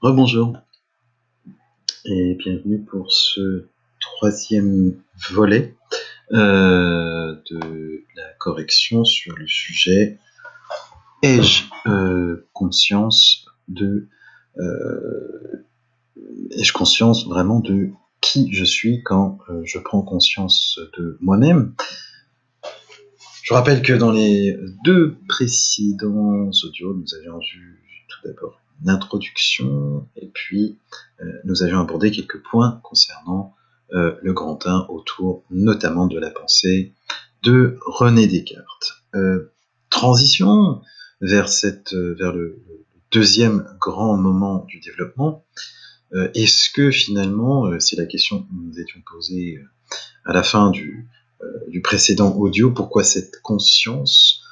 Rebonjour. Et bienvenue pour ce troisième volet euh, de la correction sur le sujet ai-je euh, conscience de euh, ai-je conscience vraiment de qui je suis quand je prends conscience de moi-même? Je rappelle que dans les deux précédents audios, nous avions vu tout d'abord introduction, et puis euh, nous avions abordé quelques points concernant euh, le grand 1 autour notamment de la pensée de René Descartes. Euh, transition vers, cette, vers le, deuxième grand moment du développement. Est-ce que finalement, c'est la question que nous étions posée à la fin du, du précédent audio, pourquoi cette conscience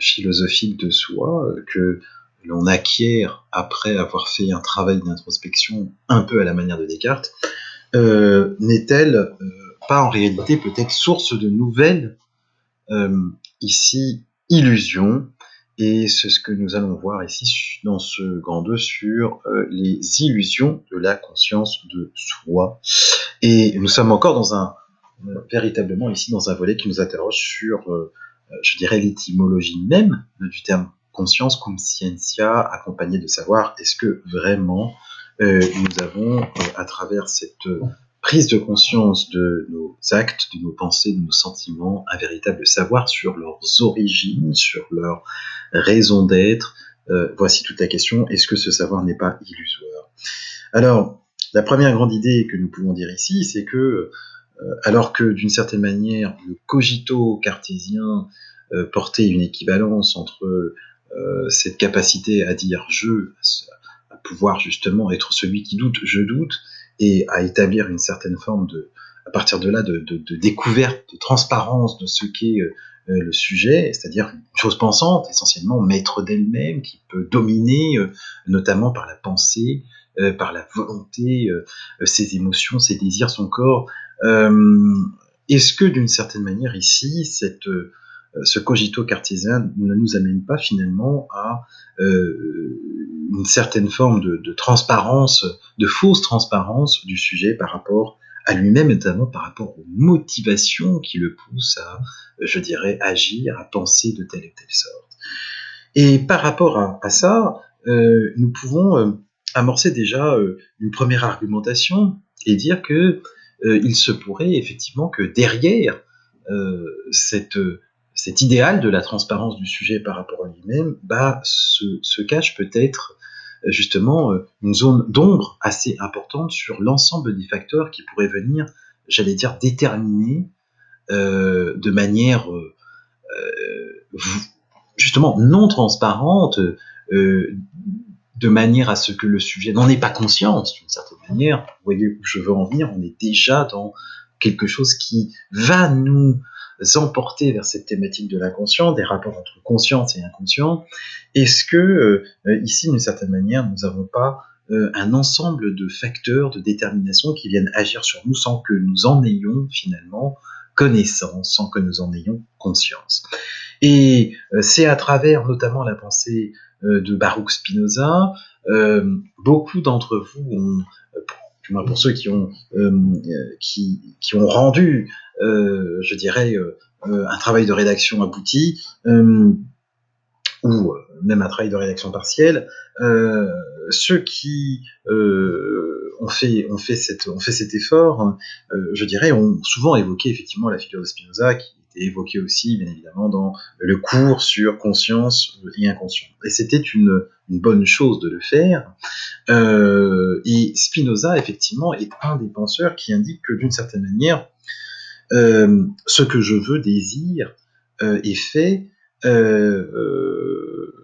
philosophique de soi que l'on acquiert après avoir fait un travail d'introspection un peu à la manière de Descartes, euh, n'est-elle euh, pas en réalité peut-être source de nouvelles, euh, ici, illusions? Et c'est ce que nous allons voir ici dans ce grand 2 sur les illusions de la conscience de soi. Et nous sommes encore dans un, véritablement ici dans un volet qui nous interroge sur, je dirais, l'étymologie même du terme conscience conscientia accompagnée de savoir est-ce que vraiment euh, nous avons, euh, à travers cette euh, prise de conscience de nos actes, de nos pensées, de nos sentiments, un véritable savoir sur leurs origines, sur leur raison d'être. voici toute la question, est-ce que ce savoir n'est pas illusoire? Alors, la première grande idée que nous pouvons dire ici, c'est que, alors que d'une certaine manière, le cogito cartésien portait une équivalence entre euh, cette capacité à dire je, à pouvoir justement être celui qui doute, je doute, et à établir une certaine forme de, à partir de là, de, découverte, de transparence de ce qu'est euh, euh, le sujet, c'est-à-dire une chose pensante, essentiellement maître d'elle-même, qui peut dominer, notamment par la pensée, par la volonté, ses émotions, ses désirs, son corps. Est-ce que d'une certaine manière ici, cette euh, ce cogito cartésien ne nous amène pas finalement à euh, une certaine forme de, transparence, de fausse transparence du sujet par rapport à lui-même, notamment par rapport aux motivations qui le poussent à, je dirais, agir, à penser de telle et telle sorte? Et par rapport à, ça, euh, nous pouvons amorcer déjà une première argumentation et dire que il se pourrait effectivement que derrière cette cet idéal de la transparence du sujet par rapport à lui-même, bah, se, cache peut-être euh, justement euh, une zone d'ombre assez importante sur l'ensemble des facteurs qui pourraient venir, j'allais dire, déterminer euh, de manière justement non transparente, de manière à ce que le sujet n'en ait pas conscience d'une certaine manière. Vous voyez où je veux en venir, on est déjà dans quelque chose qui va nous emporter vers cette thématique de l'inconscient, des rapports entre conscience et inconscient Est-ce que, euh, ici, d'une certaine manière, nous n'avons pas euh, un ensemble de facteurs de détermination qui viennent agir sur nous sans que nous en ayons finalement connaissance, sans que nous en ayons conscience? Et euh, c'est à travers notamment la pensée de Baruch Spinoza, beaucoup d'entre vous ont pour ceux qui ont, qui, qui, ont rendu euh, je dirais, euh, euh, un travail de rédaction abouti, ou même un travail de rédaction partielle, ceux qui ont fait, ont fait, cette, ont fait cet effort, je dirais, ont souvent évoqué effectivement la figure de Spinoza, qui était évoquée aussi, bien évidemment, dans le cours sur conscience et inconscient. Et c'était une, bonne chose de le faire. et Spinoza, effectivement, est un des penseurs qui indique que, d'une certaine manière, euh, ce que je veux, désire, euh, est fait. Euh,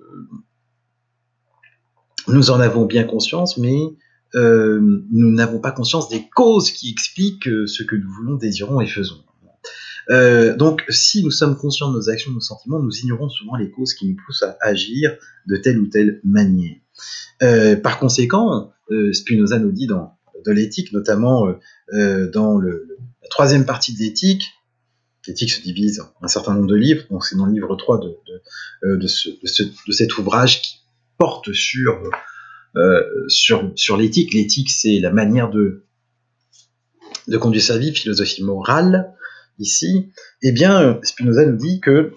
nous en avons bien conscience, mais nous n'avons pas conscience des causes qui expliquent ce que nous voulons, désirons et faisons. Donc, si nous sommes conscients de nos actions, de nos sentiments, nous ignorons souvent les causes qui nous poussent à agir de telle ou telle manière. par conséquent, Spinoza nous dit dans de l'éthique, notamment dans la troisième partie de l'éthique, l'éthique se divise en un certain nombre de livres, donc c'est dans le livre 3 de, de, euh, de, ce, de, cet ouvrage qui porte sur l'éthique. L'éthique, c'est la manière de conduire sa vie, philosophie morale, ici. Eh bien, Spinoza nous dit que,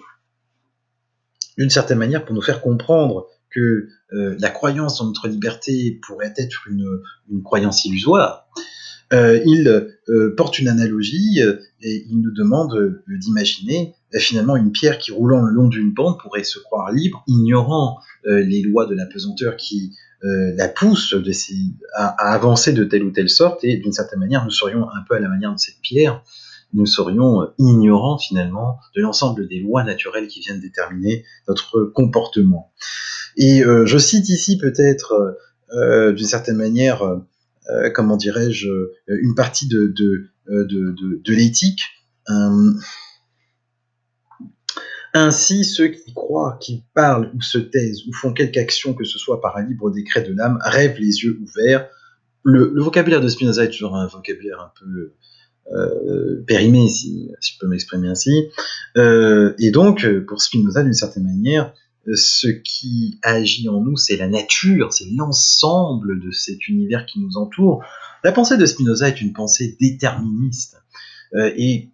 d'une certaine manière, pour nous faire comprendre que euh, la croyance en notre liberté pourrait être une, croyance illusoire, euh, il euh, porte une analogie et il nous demande d'imaginer finalement une pierre qui roulant le long d'une pente pourrait se croire libre, ignorant les lois de la pesanteur qui la poussent à, avancer de telle ou telle sorte, et d'une certaine manière, nous serions un peu à la manière de cette pierre, nous serions ignorants finalement de l'ensemble des lois naturelles qui viennent déterminer notre comportement. Et euh, je cite ici peut-être euh, d'une certaine manière, euh, comment dirais-je, une partie de, de, de, de l'éthique. Ainsi, ceux qui croient, qui parlent ou se taisent ou font quelque action, que ce soit par un libre décret de l'âme, rêvent les yeux ouverts. Le, le, vocabulaire de Spinoza est toujours un vocabulaire un peu euh, périmé, si, je peux m'exprimer ainsi. Euh, et donc, pour Spinoza, d'une certaine manière, ce qui agit en nous, c'est la nature, c'est l'ensemble de cet univers qui nous entoure. La pensée de Spinoza est une pensée déterministe. Euh, et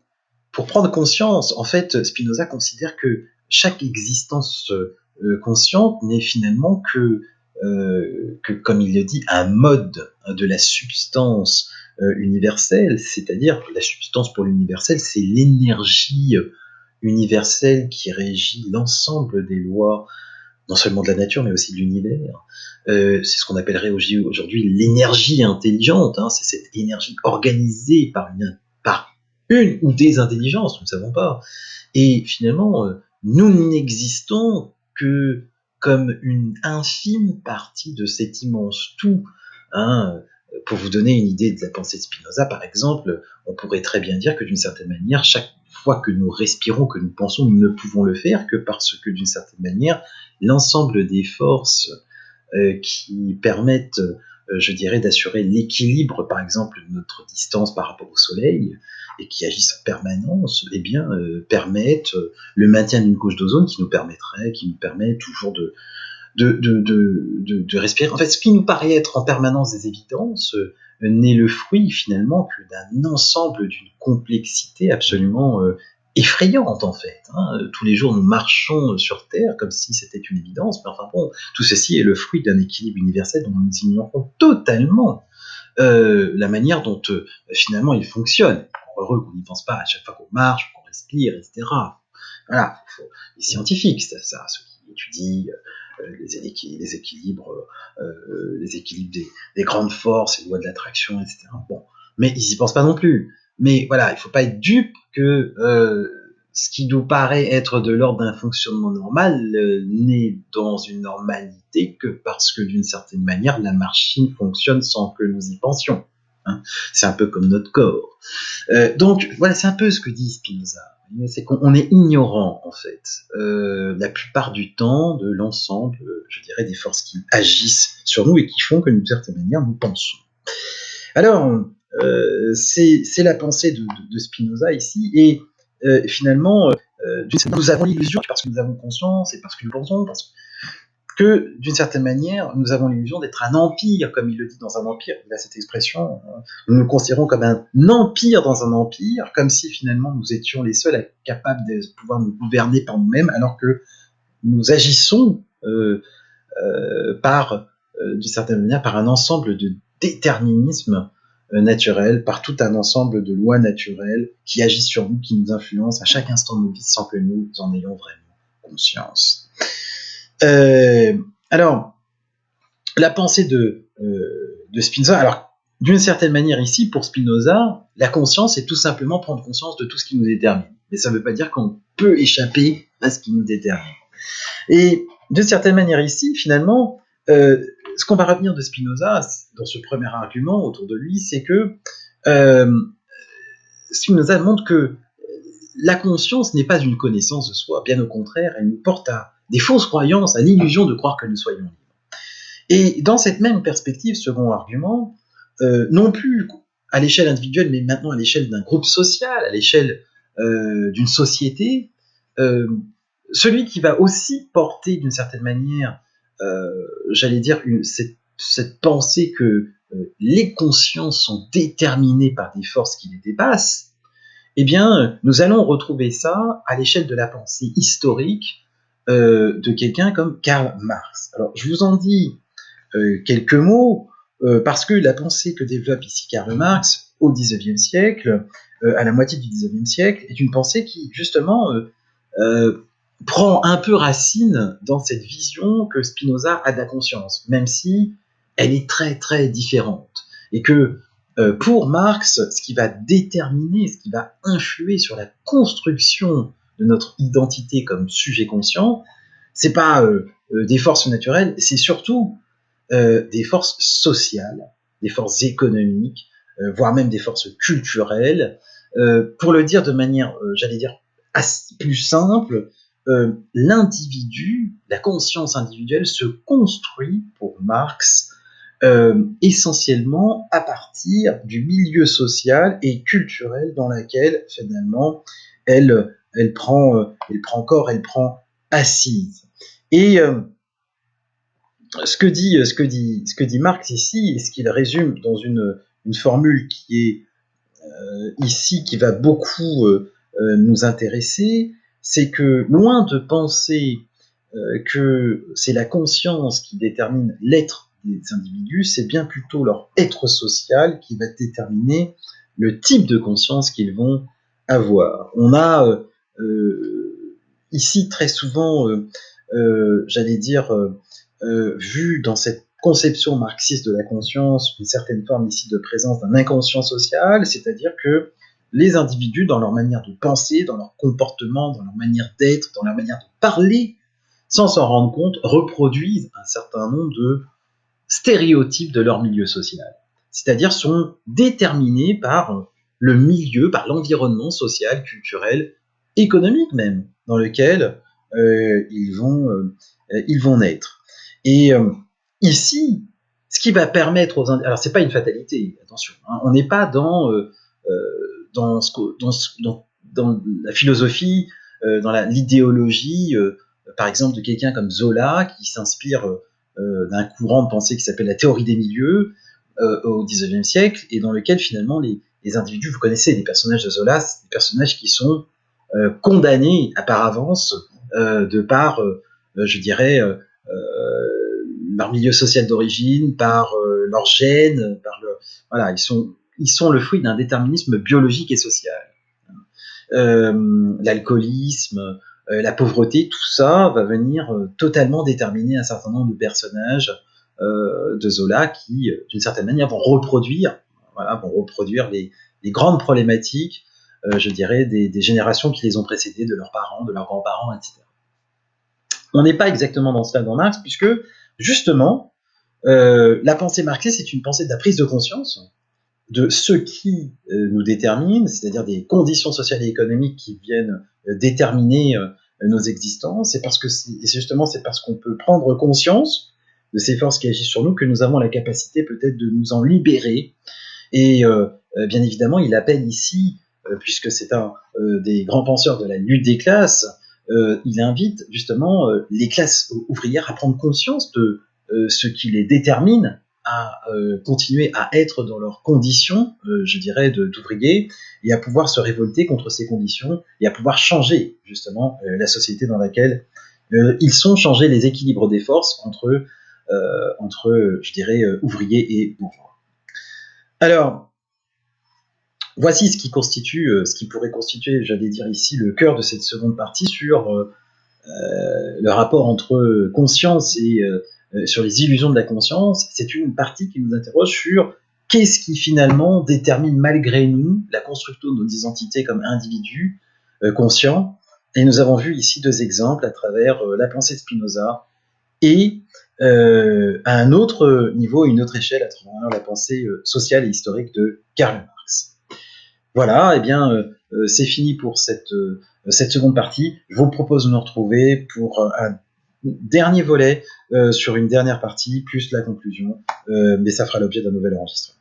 pour prendre conscience, en fait, Spinoza considère que chaque existence euh, consciente n'est finalement que, euh, que, comme il le dit, un mode de la substance universelle, c'est-à-dire la substance pour l'universel, c'est l'énergie universel qui régit l'ensemble des lois, non seulement de la nature, mais aussi de l'univers. Euh, c'est ce qu'on appellerait aujourd'hui l'énergie intelligente. Hein, c'est cette énergie organisée par une, par une ou des intelligences, nous ne savons pas. Et finalement, euh, nous n'existons que comme une infime partie de cet immense tout. Hein. Pour vous donner une idée de la pensée de Spinoza, par exemple, on pourrait très bien dire que d'une certaine manière, chaque fois que nous respirons, que nous pensons, nous ne pouvons le faire que parce que d'une certaine manière, l'ensemble des forces euh, qui permettent, euh, je dirais, d'assurer l'équilibre, par exemple, de notre distance par rapport au Soleil, et qui agissent en permanence, eh bien, euh, permettent le maintien d'une couche d'ozone qui nous permettrait, qui nous permet toujours de, de, de, de, de, respirer. En fait, ce qui nous paraît être en permanence des évidences euh, n'est le fruit finalement que d'un ensemble d'une complexité absolument euh, effrayante en fait. Hein. Tous les jours nous marchons sur Terre comme si c'était une évidence, mais enfin bon, tout ceci est le fruit d'un équilibre universel dont nous ignorons totalement euh, la manière dont finalement il fonctionne. Heureux qu'on n'y pense pas à chaque fois qu'on marche, qu'on respire, etc. Voilà, les scientifiques, ça, ça, ceux qui étudient euh, les, les, équilibres, euh, les équilibres des, des, grandes forces, les lois de l'attraction, etc. Bon, mais ils y pensent pas non plus. Mais voilà, il faut pas être dupe que euh, ce qui nous paraît être de l'ordre d'un fonctionnement normal n'est dans une normalité que parce que d'une certaine manière la machine fonctionne sans que nous y pensions. Hein. C'est un peu comme notre corps. Euh, donc voilà, c'est un peu ce que dit Spinoza c'est qu'on est ignorant en fait euh, la plupart du temps de l'ensemble, je dirais, des forces qui agissent sur nous et qui font que d'une certaine manière nous pensons. Alors euh, c'est la pensée de, Spinoza ici et euh, finalement euh, nous avons l'illusion parce que nous avons conscience et parce que nous pensons parce que d'une certaine manière, nous avons l'illusion d'être un empire, comme il le dit dans un empire. Il a cette expression, euh, nous nous considérons comme un empire dans un empire, comme si finalement nous étions les seuls capables de pouvoir nous gouverner par nous-mêmes, alors que nous agissons euh, euh, par, d'une certaine manière, par un ensemble de déterminisme naturel, par tout un ensemble de lois naturelles qui agissent sur nous, qui nous influencent à chaque instant de nos vies sans que nous en ayons vraiment conscience. Euh, alors, la pensée de, euh, de Spinoza, alors d'une certaine manière ici, pour Spinoza, la conscience est tout simplement prendre conscience de tout ce qui nous détermine. Mais ça ne veut pas dire qu'on peut échapper à ce qui nous détermine. Et d'une certaine manière ici, finalement, euh, ce qu'on va retenir de Spinoza dans ce premier argument autour de lui, c'est que Spinoza montre que la conscience n'est pas une connaissance de soi, bien au contraire, elle nous porte à des fausses croyances, à l'illusion de croire que nous soyons libres. Et dans cette même perspective, second argument, euh, non plus à l'échelle individuelle, mais maintenant à l'échelle d'un groupe social, à l'échelle euh, d'une société, euh, celui qui va aussi porter d'une certaine manière, j'allais dire, cette cette pensée que les consciences sont déterminées par des forces qui les dépassent, eh bien, nous allons retrouver ça à l'échelle de la pensée historique euh, de quelqu'un comme Karl Marx. Alors, je vous en dis euh, quelques mots euh, parce que la pensée que développe ici Karl Marx au XIXe siècle, à la moitié du XIXe siècle, est une pensée qui justement prend un peu racine dans cette vision que Spinoza a de la conscience, même si elle est très très différente et que pour Marx, ce qui va déterminer, ce qui va influer sur la construction de notre identité comme sujet conscient, c'est pas euh, euh, des forces naturelles, c'est surtout des forces sociales, des forces économiques, voire même des forces culturelles. pour le dire de manière, j'allais dire, plus simple, l'individu, la conscience individuelle se construit pour Marx euh, essentiellement à partir du milieu social et culturel dans lequel finalement elle, elle, prend, euh, elle prend corps, elle prend assise. Et euh, ce, que dit, ce, que dit, ce que dit Marx ici, et ce qu'il résume dans une, une, formule qui est ici, qui va beaucoup nous intéresser, c'est que loin de penser que c'est la conscience qui détermine l'être des individus, c'est bien plutôt leur être social qui va déterminer le type de conscience qu'ils vont avoir. On a euh, euh, ici très souvent, euh, j'allais dire, vu dans cette conception marxiste de la conscience une certaine forme ici de présence d'un inconscient social, c'est-à-dire que les individus, dans leur manière de penser, dans leur comportement, dans leur manière d'être, dans leur manière de parler, sans s'en rendre compte, reproduisent un certain nombre de stéréotypes de leur milieu social, c'est-à-dire sont déterminés par le milieu, par l'environnement social, culturel, économique même, dans lequel euh, ils, vont, euh, ils vont naître. Et euh, ici, ce qui va permettre aux alors c'est pas une fatalité, attention, hein, on n'est pas dans dans, dans, dans, dans, la philosophie, dans l'idéologie, par exemple de quelqu'un comme Zola qui s'inspire euh, d'un courant de pensée qui s'appelle la théorie des milieux euh, au XIXe siècle, et dans lequel finalement les, les, individus, vous connaissez les personnages de Zola, des personnages qui sont euh, condamnés à par avance de par, je dirais, leur milieu social d'origine, par leur gène, par le, voilà, ils sont, ils sont le fruit d'un déterminisme biologique et social. L'alcoolisme, euh, la pauvreté, tout ça va venir euh, totalement déterminer un certain nombre de personnages euh, de Zola qui, d'une certaine manière, vont reproduire, voilà, vont reproduire les, les grandes problématiques, je dirais, des, générations qui les ont précédées, de leurs parents, de leurs grands-parents, etc. On n'est pas exactement dans ce stade dans Marx, puisque justement, euh, la pensée marxiste c'est une pensée de la prise de conscience de ce qui nous détermine, c'est-à-dire des conditions sociales et économiques qui viennent euh, déterminer euh, nos existences, et parce que c'est justement c'est parce qu'on peut prendre conscience de ces forces qui agissent sur nous que nous avons la capacité peut-être de nous en libérer. Et euh, bien évidemment, il appelle ici, puisque c'est un des grands penseurs de la lutte des classes, il invite justement les classes ouvrières à prendre conscience de ce qui les détermine à euh, continuer à être dans leurs conditions, euh, je dirais, d'ouvriers, et à pouvoir se révolter contre ces conditions, et à pouvoir changer justement euh, la société dans laquelle ils sont, changer les équilibres des forces entre, entre je dirais, ouvriers et bourgeois. Alors, voici ce qui constitue, ce qui pourrait constituer, j'allais dire ici, le cœur de cette seconde partie sur le rapport entre conscience et euh, sur les illusions de la conscience, c'est une partie qui nous interroge sur qu'est-ce qui finalement détermine malgré nous la construction de nos identités comme individus euh, conscients. Et nous avons vu ici deux exemples à travers euh, la pensée de Spinoza et à un autre niveau, une autre échelle, à travers la pensée sociale et historique de Karl. Voilà, eh bien, c'est fini pour cette, cette seconde partie. Je vous propose de nous retrouver pour un dernier volet euh, sur une dernière partie, plus la conclusion, euh, mais ça fera l'objet d'un nouvel enregistrement.